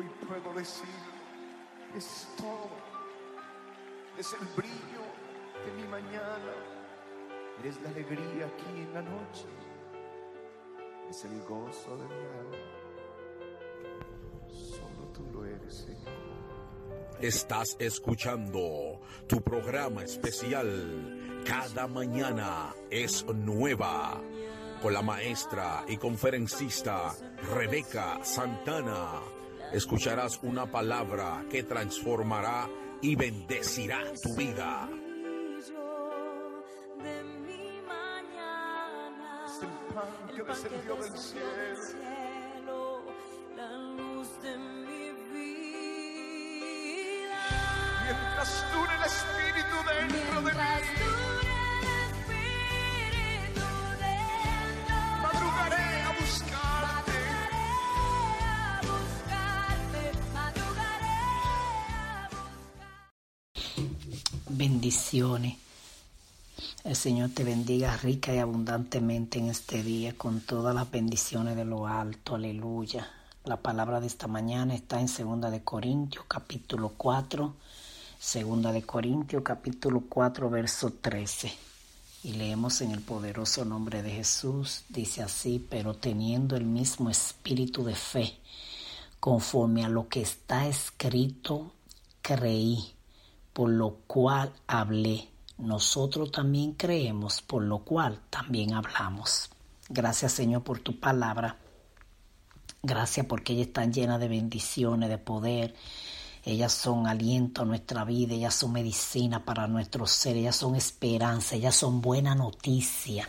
Hoy puedo decir, es todo. Es el brillo de mi mañana. Eres la alegría aquí en la noche. Es el gozo de mi alma. Solo tú lo eres, Señor. Estás escuchando tu programa especial Cada mañana es nueva con la maestra y conferencista Rebeca Santana. Escucharás una palabra que transformará y bendecirá tu vida. de mi mañana. Es el pan que descendió del cielo. cielo, la luz de mi vida. Mientras dure el Espíritu dentro de Mientras mí, bendiciones. El Señor te bendiga rica y abundantemente en este día con todas las bendiciones de lo alto. Aleluya. La palabra de esta mañana está en Segunda de Corintios capítulo 4. Segunda de Corintios capítulo 4 verso 13. Y leemos en el poderoso nombre de Jesús. Dice así, pero teniendo el mismo espíritu de fe, conforme a lo que está escrito, creí por lo cual hablé. Nosotros también creemos, por lo cual también hablamos. Gracias Señor por tu palabra. Gracias porque ellas están llenas de bendiciones, de poder. Ellas son aliento a nuestra vida, ellas son medicina para nuestro ser, ellas son esperanza, ellas son buena noticia.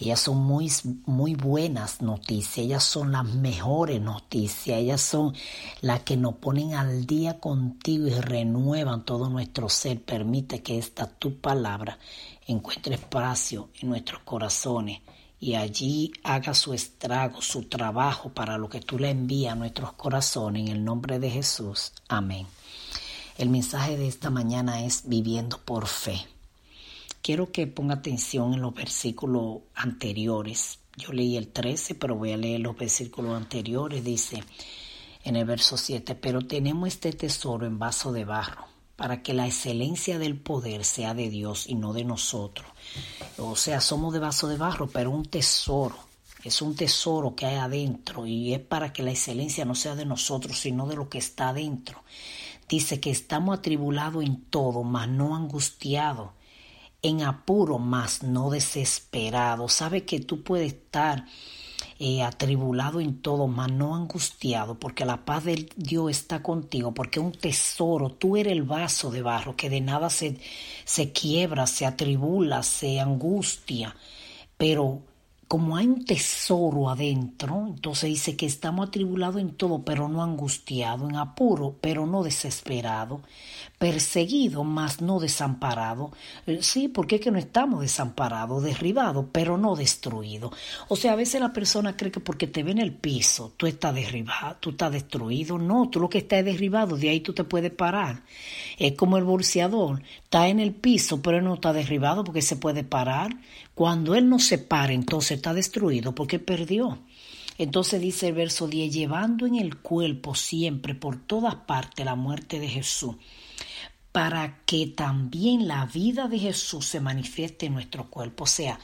Ellas son muy, muy buenas noticias, ellas son las mejores noticias, ellas son las que nos ponen al día contigo y renuevan todo nuestro ser. Permite que esta tu palabra encuentre espacio en nuestros corazones y allí haga su estrago, su trabajo para lo que tú le envías a nuestros corazones en el nombre de Jesús. Amén. El mensaje de esta mañana es viviendo por fe. Quiero que ponga atención en los versículos anteriores. Yo leí el 13, pero voy a leer los versículos anteriores. Dice en el verso 7, pero tenemos este tesoro en vaso de barro, para que la excelencia del poder sea de Dios y no de nosotros. O sea, somos de vaso de barro, pero un tesoro. Es un tesoro que hay adentro y es para que la excelencia no sea de nosotros, sino de lo que está adentro. Dice que estamos atribulados en todo, mas no angustiados en apuro, mas no desesperado. Sabe que tú puedes estar eh, atribulado en todo, mas no angustiado, porque la paz de Dios está contigo, porque un tesoro, tú eres el vaso de barro que de nada se, se quiebra, se atribula, se angustia, pero como hay un tesoro adentro, entonces dice que estamos atribulados en todo, pero no angustiados, en apuro, pero no desesperados, perseguidos, mas no desamparados. Eh, Sí, porque es que no estamos desamparados, derribados, pero no destruidos. O sea, a veces la persona cree que porque te ve en el piso, tú estás derribado, tú estás destruido. No, tú lo que estás es derribado, de ahí tú te puedes parar. Es como el bolseador, está en el piso, pero él no está derribado porque se puede parar. Cuando él no se para, entonces está destruido porque perdió. Entonces dice el verso 10, llevando en el cuerpo siempre por todas partes la muerte de Jesús, para que también la vida de Jesús se manifieste en nuestro cuerpo. O sea,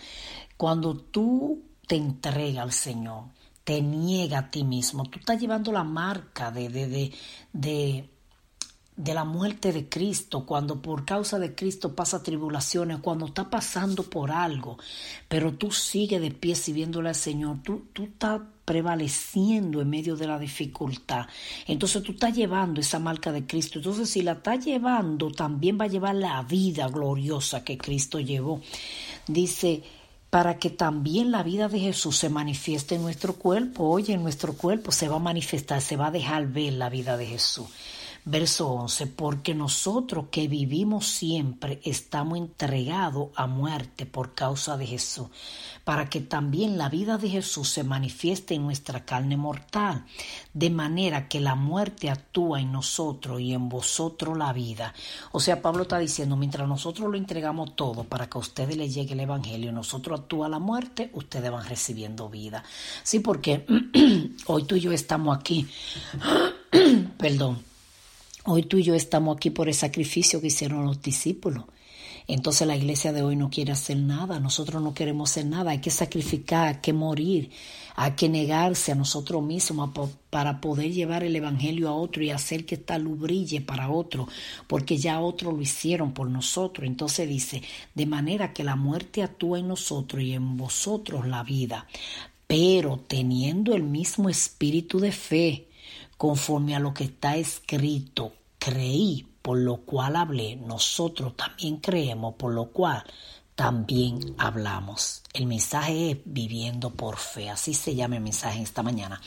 cuando tú te entregas al Señor, te niega a ti mismo, tú estás llevando la marca de, de, de, de de la muerte de Cristo, cuando por causa de Cristo pasa tribulaciones, cuando está pasando por algo, pero tú sigues de pie sirviéndole al Señor, tú, tú estás prevaleciendo en medio de la dificultad. Entonces tú estás llevando esa marca de Cristo. Entonces si la estás llevando, también va a llevar la vida gloriosa que Cristo llevó. Dice, para que también la vida de Jesús se manifieste en nuestro cuerpo. Oye, en nuestro cuerpo se va a manifestar, se va a dejar ver la vida de Jesús. Verso 11, porque nosotros que vivimos siempre estamos entregados a muerte por causa de Jesús, para que también la vida de Jesús se manifieste en nuestra carne mortal, de manera que la muerte actúa en nosotros y en vosotros la vida. O sea, Pablo está diciendo, mientras nosotros lo entregamos todo para que a ustedes les llegue el Evangelio, nosotros actúa la muerte, ustedes van recibiendo vida. Sí, porque hoy tú y yo estamos aquí, perdón Hoy tú y yo estamos aquí por el sacrificio que hicieron los discípulos. Entonces la iglesia de hoy no quiere hacer nada, nosotros no queremos hacer nada, hay que sacrificar, hay que morir, hay que negarse a nosotros mismos para poder llevar el Evangelio a otro y hacer que esta luz brille para otro, porque ya otros lo hicieron por nosotros. Entonces dice, de manera que la muerte actúa en nosotros y en vosotros la vida, pero teniendo el mismo espíritu de fe, conforme a lo que está escrito, creí, por lo cual hablé, nosotros también creemos, por lo cual también hablamos. El mensaje es viviendo por fe, así se llama el mensaje esta mañana.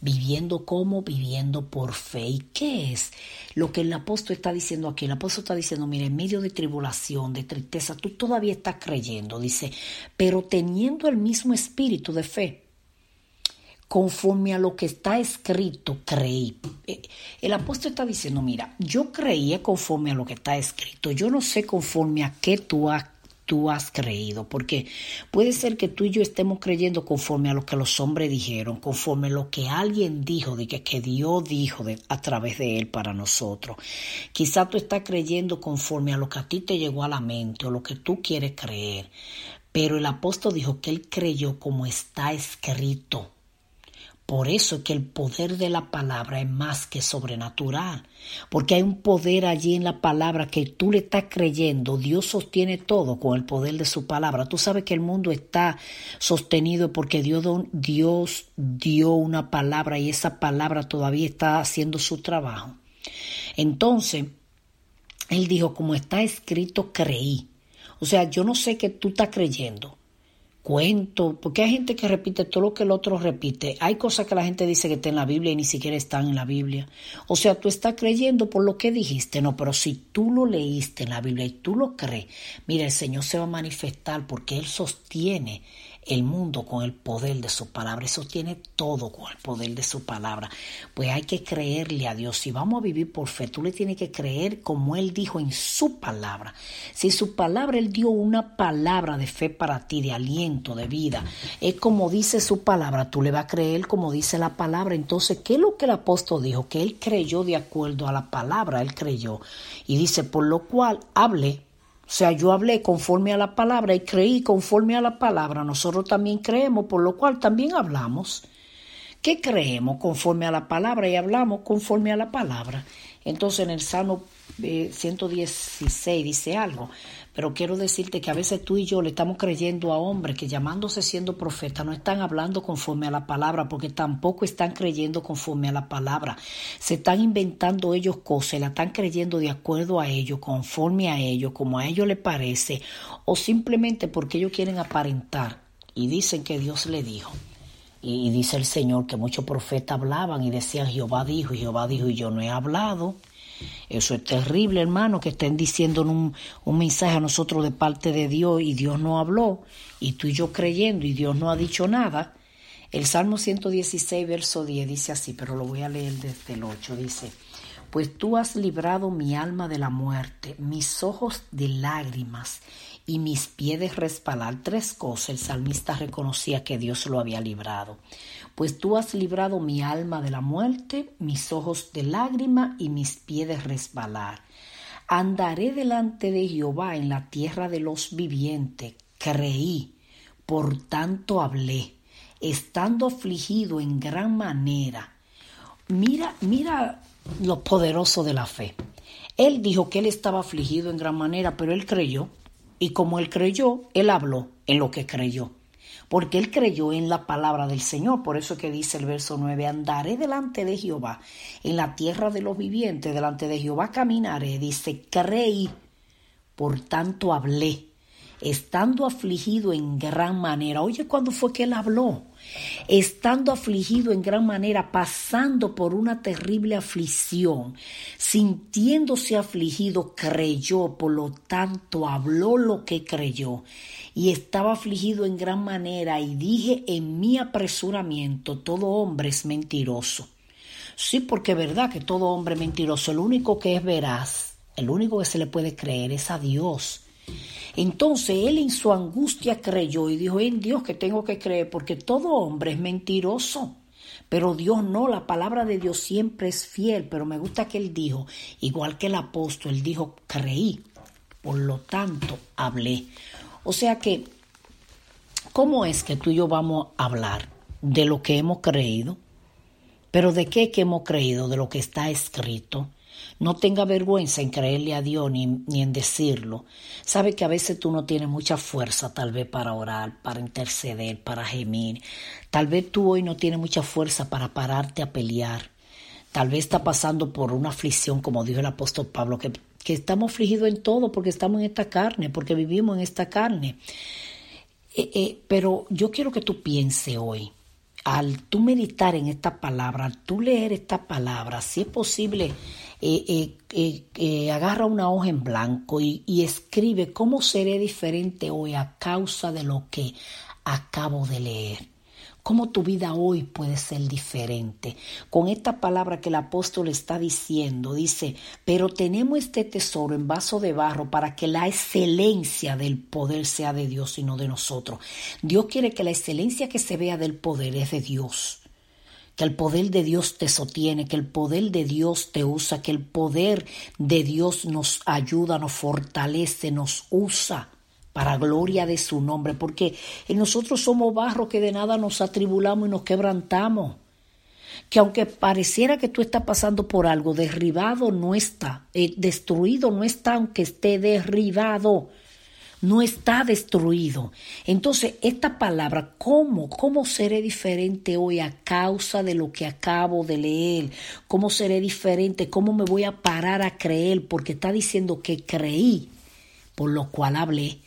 Viviendo como viviendo por fe. ¿Y qué es lo que el apóstol está diciendo aquí? El apóstol está diciendo, mire, en medio de tribulación, de tristeza, tú todavía estás creyendo, dice, pero teniendo el mismo espíritu de fe conforme a lo que está escrito, creí. Eh, el apóstol está diciendo, mira, yo creía conforme a lo que está escrito, yo no sé conforme a qué tú has, tú has creído, porque puede ser que tú y yo estemos creyendo conforme a lo que los hombres dijeron, conforme a lo que alguien dijo, de que, que Dios dijo a través de él para nosotros. Quizá tú estás creyendo conforme a lo que a ti te llegó a la mente o lo que tú quieres creer, pero el apóstol dijo que él creyó como está escrito por eso es que el poder de la palabra es más que sobrenatural, porque hay un poder allí en la palabra que tú le estás creyendo. Dios sostiene todo con el poder de su palabra. Tú sabes que el mundo está sostenido porque Dios, Dios dio una palabra y esa palabra todavía está haciendo su trabajo. Entonces, él dijo, como está escrito, creí. O sea, yo no sé qué tú estás creyendo, cuento, porque hay gente que repite todo lo que el otro repite. Hay cosas que la gente dice que está en la Biblia y ni siquiera están en la Biblia. O sea, tú estás creyendo por lo que dijiste, no, pero si tú lo leíste en la Biblia y tú lo crees, mira, el Señor se va a manifestar porque Él sostiene el mundo con el poder de su palabra, eso tiene todo con el poder de su palabra. Pues hay que creerle a Dios. Si vamos a vivir por fe, tú le tienes que creer como Él dijo en su palabra. Si su palabra, Él dio una palabra de fe para ti, de aliento, de vida, es como dice su palabra, tú le vas a creer como dice la palabra. Entonces, ¿qué es lo que el apóstol dijo? Que Él creyó de acuerdo a la palabra, Él creyó. Y dice, por lo cual hable o sea, yo hablé conforme a la palabra y creí conforme a la palabra. Nosotros también creemos, por lo cual también hablamos. ¿Qué creemos conforme a la palabra y hablamos conforme a la palabra? Entonces en el Salmo 116 eh, dice algo, pero quiero decirte que a veces tú y yo le estamos creyendo a hombres que llamándose siendo profetas no están hablando conforme a la palabra, porque tampoco están creyendo conforme a la palabra. Se están inventando ellos cosas, la están creyendo de acuerdo a ellos, conforme a ellos, como a ellos les parece, o simplemente porque ellos quieren aparentar y dicen que Dios le dijo. Y dice el Señor que muchos profetas hablaban y decían Jehová dijo, y Jehová dijo, y yo no he hablado. Eso es terrible, hermano, que estén diciendo un, un mensaje a nosotros de parte de Dios y Dios no habló, y tú y yo creyendo y Dios no ha dicho nada. El Salmo 116, verso 10 dice así, pero lo voy a leer desde el 8, dice, pues tú has librado mi alma de la muerte, mis ojos de lágrimas y mis pies de respalar. Tres cosas el salmista reconocía que Dios lo había librado pues tú has librado mi alma de la muerte, mis ojos de lágrima y mis pies de resbalar. Andaré delante de Jehová en la tierra de los vivientes. Creí, por tanto hablé, estando afligido en gran manera. mira, mira lo poderoso de la fe. Él dijo que él estaba afligido en gran manera, pero él creyó. Y como él creyó, él habló en lo que creyó. Porque él creyó en la palabra del Señor. Por eso que dice el verso 9, andaré delante de Jehová en la tierra de los vivientes, delante de Jehová caminaré. Dice, creí, por tanto hablé, estando afligido en gran manera. Oye, ¿cuándo fue que él habló? estando afligido en gran manera, pasando por una terrible aflicción, sintiéndose afligido, creyó, por lo tanto habló lo que creyó, y estaba afligido en gran manera, y dije en mi apresuramiento, todo hombre es mentiroso. Sí, porque es verdad que todo hombre es mentiroso, el único que es veraz, el único que se le puede creer es a Dios. Entonces él en su angustia creyó y dijo, en Dios que tengo que creer, porque todo hombre es mentiroso. Pero Dios no, la palabra de Dios siempre es fiel, pero me gusta que él dijo, igual que el apóstol, él dijo, creí, por lo tanto hablé. O sea que, ¿cómo es que tú y yo vamos a hablar de lo que hemos creído? Pero ¿de qué que hemos creído? De lo que está escrito. No tenga vergüenza en creerle a Dios ni, en decirlo. Sabe que a veces tú no tienes mucha fuerza tal vez para orar, para interceder, para gemir. Tal vez tú hoy no tienes mucha fuerza para pararte a pelear. Tal vez está pasando por una aflicción, como dijo el apóstol Pablo, que, que estamos afligidos en todo porque estamos en esta carne, porque vivimos en esta carne. Eh, eh, pero yo quiero que tú pienses hoy, al tú meditar en esta palabra, al tú leer esta palabra, si es posible, eh, eh, eh, agarra una hoja en blanco y, y escribe cómo seré diferente hoy a causa de lo que acabo de leer cómo tu vida hoy puede ser diferente. Con esta palabra que el apóstol está diciendo, dice, pero tenemos este tesoro en vaso de barro para que la excelencia del poder sea de Dios y no de nosotros. Dios quiere que la excelencia que se vea del poder es de Dios que el poder de Dios te sostiene, que el poder de Dios te usa, que el poder de Dios nos ayuda, nos fortalece, nos usa para gloria de su nombre, porque nosotros somos barro que de nada nos atribulamos y nos quebrantamos. Que aunque pareciera que tú estás pasando por algo, derribado no está, eh, destruido no está, aunque esté derribado no está destruido. Entonces, esta palabra, ¿cómo? ¿Cómo seré diferente hoy a causa de lo que acabo de leer? ¿Cómo seré diferente? ¿Cómo me voy a parar a creer? Porque está diciendo que creí, por lo cual hablé.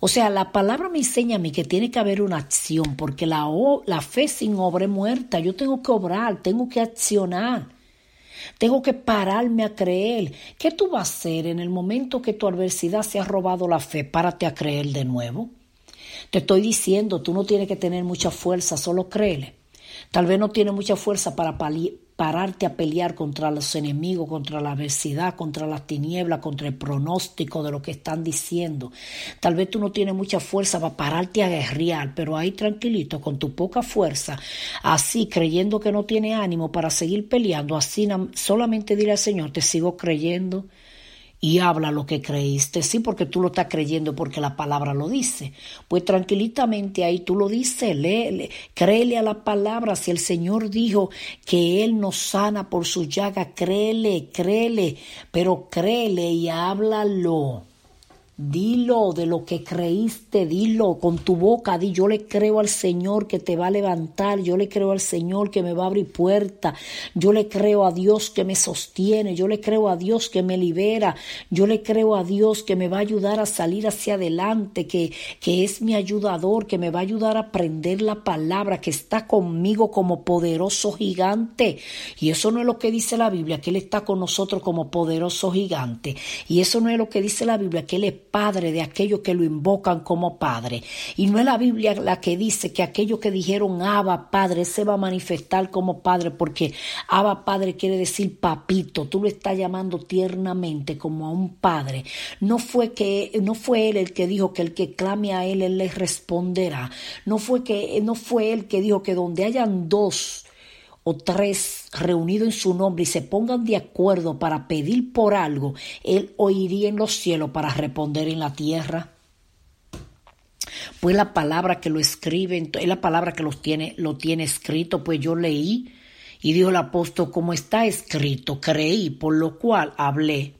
O sea, la palabra me enseña a mí que tiene que haber una acción, porque la, la fe sin obra es muerta. Yo tengo que obrar, tengo que accionar. Tengo que pararme a creer. ¿Qué tú vas a hacer en el momento que tu adversidad se ha robado la fe? Párate a creer de nuevo. Te estoy diciendo, tú no tienes que tener mucha fuerza, solo créele. Tal vez no tienes mucha fuerza para, pararte a pelear contra los enemigos, contra la adversidad, contra las tinieblas, contra el pronóstico de lo que están diciendo. Tal vez tú no tienes mucha fuerza para pararte a guerrear, pero ahí tranquilito, con tu poca fuerza, así creyendo que no tiene ánimo para seguir peleando, así solamente dile al Señor, te sigo creyendo, y habla lo que creíste, sí, porque tú lo estás creyendo porque la palabra lo dice. Pues tranquilitamente ahí tú lo dices, lee, créele a la palabra. Si el Señor dijo que Él nos sana por su llaga, créele, créele, pero créele y háblalo. Dilo de lo que creíste, dilo con tu boca, di yo le creo al Señor que te va a levantar, yo le creo al Señor que me va a abrir puerta, yo le creo a Dios que me sostiene, yo le creo a Dios que me libera, yo le creo a Dios que me va a ayudar a salir hacia adelante, que, que es mi ayudador, que me va a ayudar a aprender la palabra, que está conmigo como poderoso gigante. Y eso no es lo que dice la Biblia, que Él está con nosotros como poderoso gigante. Y eso no es lo que dice la Biblia, que Él es Padre de aquellos que lo invocan como Padre. Y no es la Biblia la que dice que aquellos que dijeron Abba Padre se va a manifestar como Padre, porque Abba Padre quiere decir papito, tú lo estás llamando tiernamente como a un Padre. No fue que no fue él el que dijo que el que clame a él él le responderá. No fue que no fue él que dijo que donde hayan dos o tres reunidos en su nombre y se pongan de acuerdo para pedir por algo, Él oiría en los cielos para responder en la tierra. Pues la palabra que lo escribe, es la palabra que los tiene, lo tiene escrito, pues yo leí Y dijo el apóstol, como está escrito, creí, por lo cual hablé.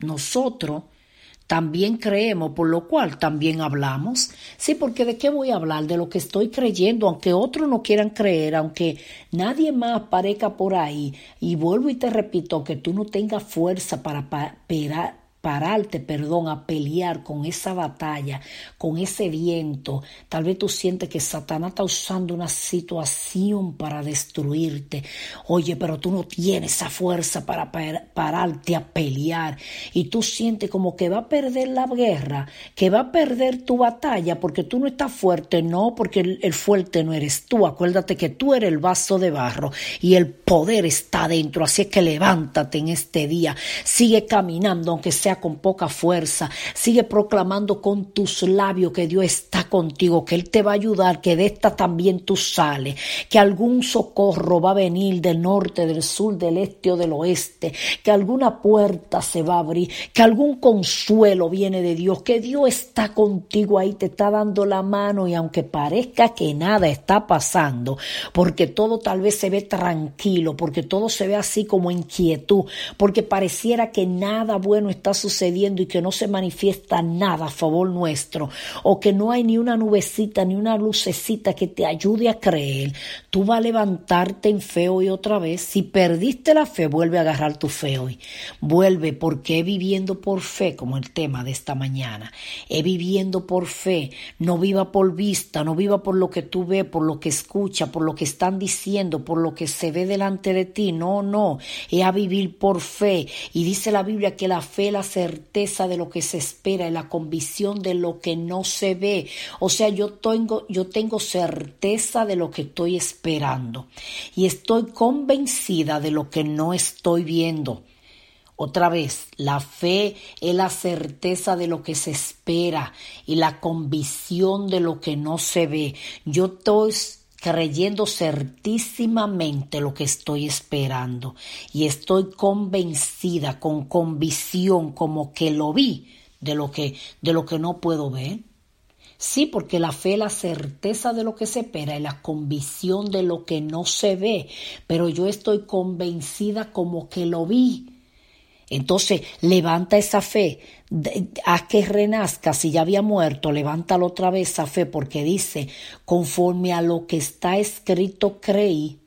Nosotros también creemos, por lo cual también hablamos. Sí, porque ¿de qué voy a hablar? De lo que estoy creyendo, aunque otros no quieran creer, aunque nadie más parezca por ahí. Y vuelvo y te repito, que tú no tengas fuerza para, para, pararte, perdón, a pelear con esa batalla, con ese viento. Tal vez tú sientes que Satanás está usando una situación para destruirte. Oye, pero tú no tienes esa fuerza para pararte a pelear. Y tú sientes como que va a perder la guerra, que va a perder tu batalla porque tú no estás fuerte. No, porque el, el fuerte no eres tú. Acuérdate que tú eres el vaso de barro y el poder está dentro. Así es que levántate en este día. Sigue caminando, aunque sea con poca fuerza. Sigue proclamando con tus labios que Dios está contigo, que Él te va a ayudar, que de esta también tú sales, que algún socorro va a venir del norte, del sur, del este o del oeste, que alguna puerta se va a abrir, que algún consuelo viene de Dios, que Dios está contigo ahí, te está dando la mano y aunque parezca que nada está pasando, porque todo tal vez se ve tranquilo, porque todo se ve así como inquietud, porque pareciera que nada bueno está sucediendo, sucediendo y que no se manifiesta nada a favor nuestro, o que no hay ni una nubecita ni una lucecita que te ayude a creer, tú vas a levantarte en fe hoy otra vez. Si perdiste la fe, vuelve a agarrar tu fe hoy. Vuelve porque viviendo por fe, como el tema de esta mañana. He viviendo por fe. No viva por vista, no viva por lo que tú ves, por lo que escucha, por lo que están diciendo, por lo que se ve delante de ti. No, no. He a vivir por fe. Y dice la Biblia que la fe la certeza de lo que se espera y la convicción de lo que no se ve. O sea, yo tengo, yo tengo certeza de lo que estoy esperando y estoy convencida de lo que no estoy viendo. Otra vez, la fe es la certeza de lo que se espera y la convicción de lo que no se ve. Yo estoy creyendo certísimamente lo que estoy esperando y estoy convencida con convicción como que lo vi de lo que de lo que no puedo ver. Sí, porque la fe la certeza de lo que se espera y la convicción de lo que no se ve, pero yo estoy convencida como que lo vi. Entonces, levanta esa fe, haz que renazca, si ya había muerto, levántalo otra vez esa fe, porque dice, conforme a lo que está escrito creí,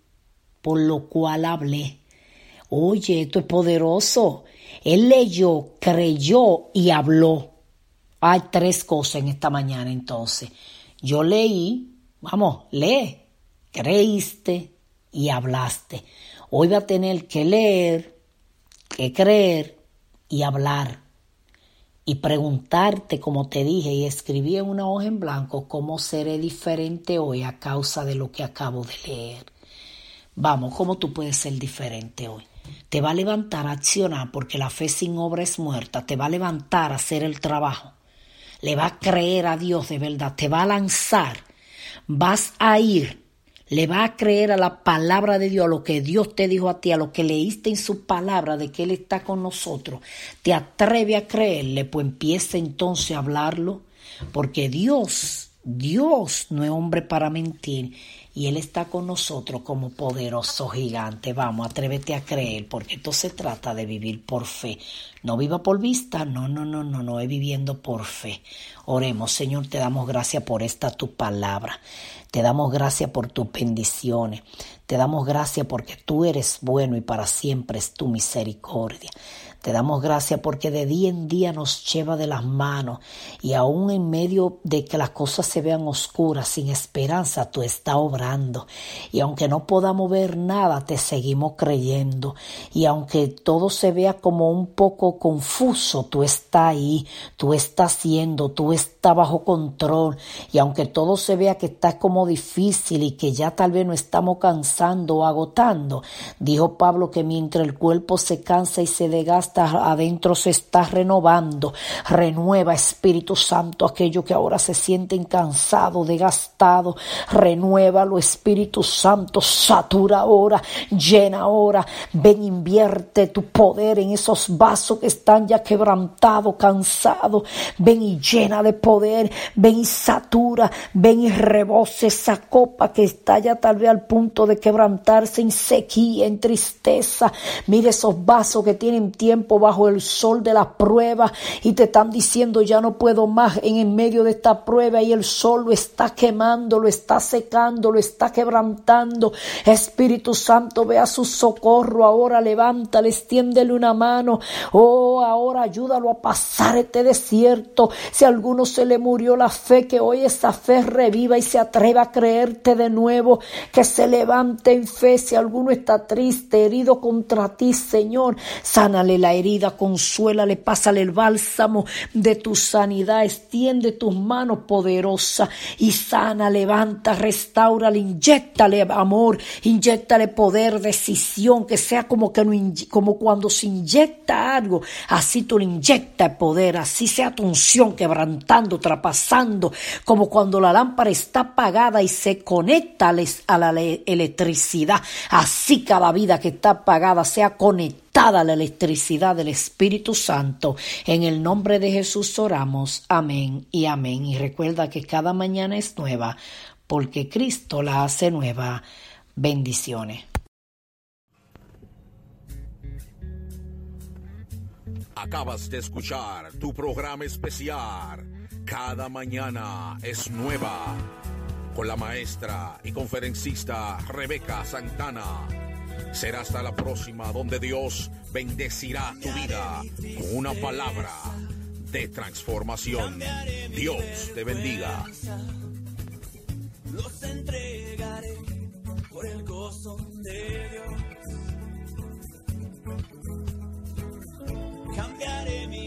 por lo cual hablé. Oye, esto es poderoso. Él leyó, creyó y habló. Hay tres cosas en esta mañana entonces. Yo leí, vamos, lee, creíste y hablaste. Hoy va a tener que leer, que creer y hablar y preguntarte, como te dije, y escribí en una hoja en blanco, cómo seré diferente hoy a causa de lo que acabo de leer. Vamos, ¿cómo tú puedes ser diferente hoy? Te va a levantar a accionar porque la fe sin obra es muerta, te va a levantar a hacer el trabajo, le va a creer a Dios de verdad, te va a lanzar, vas a ir le va a creer a la palabra de Dios, a lo que Dios te dijo a ti, a lo que leíste en su palabra de que Él está con nosotros, te atreve a creerle, pues empieza entonces a hablarlo, porque Dios, Dios no es hombre para mentir y Él está con nosotros como poderoso gigante. Vamos, atrévete a creer, porque esto se trata de vivir por fe. No viva por vista, no, no, no, no, no, es viviendo por fe. Oremos, Señor, te damos gracias por esta tu palabra. Te damos gracias por tus bendiciones. Te damos gracias porque tú eres bueno y para siempre es tu misericordia. Te damos gracias porque de día en día nos lleva de las manos y aún en medio de que las cosas se vean oscuras, sin esperanza, tú estás obrando. Y aunque no podamos ver nada, te seguimos creyendo. Y aunque todo se vea como un poco confuso, tú estás ahí, tú estás haciendo, tú estás bajo control. Y aunque todo se vea que está como difícil y que ya tal vez no estamos cansando o agotando, dijo Pablo que mientras el cuerpo se cansa y se desgasta, adentro se está renovando. Renueva, Espíritu Santo, aquello que ahora se sienten cansado, desgastado. Renuévalo, Espíritu Santo, satura ahora, llena ahora. Ven, invierte tu poder en esos vasos que están ya quebrantados, cansados. Ven y llena de poder. Ven y satura. Ven y reboce esa copa que está ya tal vez al punto de quebrantarse en sequía, en tristeza. Mire esos vasos que tienen tiempo bajo el sol de la prueba y te están diciendo ya no puedo más en medio de esta prueba y el sol lo está quemando, lo está secando, lo está quebrantando. Espíritu Santo, vea su socorro ahora, levántale, extiéndele una mano. Oh, ahora ayúdalo a pasar este desierto. Si a alguno se le murió la fe, que hoy esa fe reviva y se atreva a creerte de nuevo, que se levante en fe. Si alguno está triste, herido contra ti, Señor, sánale la herida, consuélale, pásale el bálsamo de tu sanidad, extiende tus manos poderosas y sana, levanta, restaura, inyectale amor, inyectale poder, decisión, que sea como que no, como cuando se inyecta algo, así tú le inyectas poder, así sea tu unción quebrantando, traspasando, como cuando la lámpara está apagada y se conecta a la electricidad, así cada vida que está apagada sea conectada la electricidad del Espíritu Santo. En el nombre de Jesús oramos. Amén y amén. Y recuerda que cada mañana es nueva porque Cristo la hace nueva. Bendiciones. Acabas de escuchar tu programa especial. Cada mañana es nueva. Con la maestra y conferencista Rebeca Santana. Será hasta la próxima donde Dios bendecirá tu vida con una palabra de transformación. Dios te bendiga. Los entregaré por el gozo de Dios. Cambiaré mi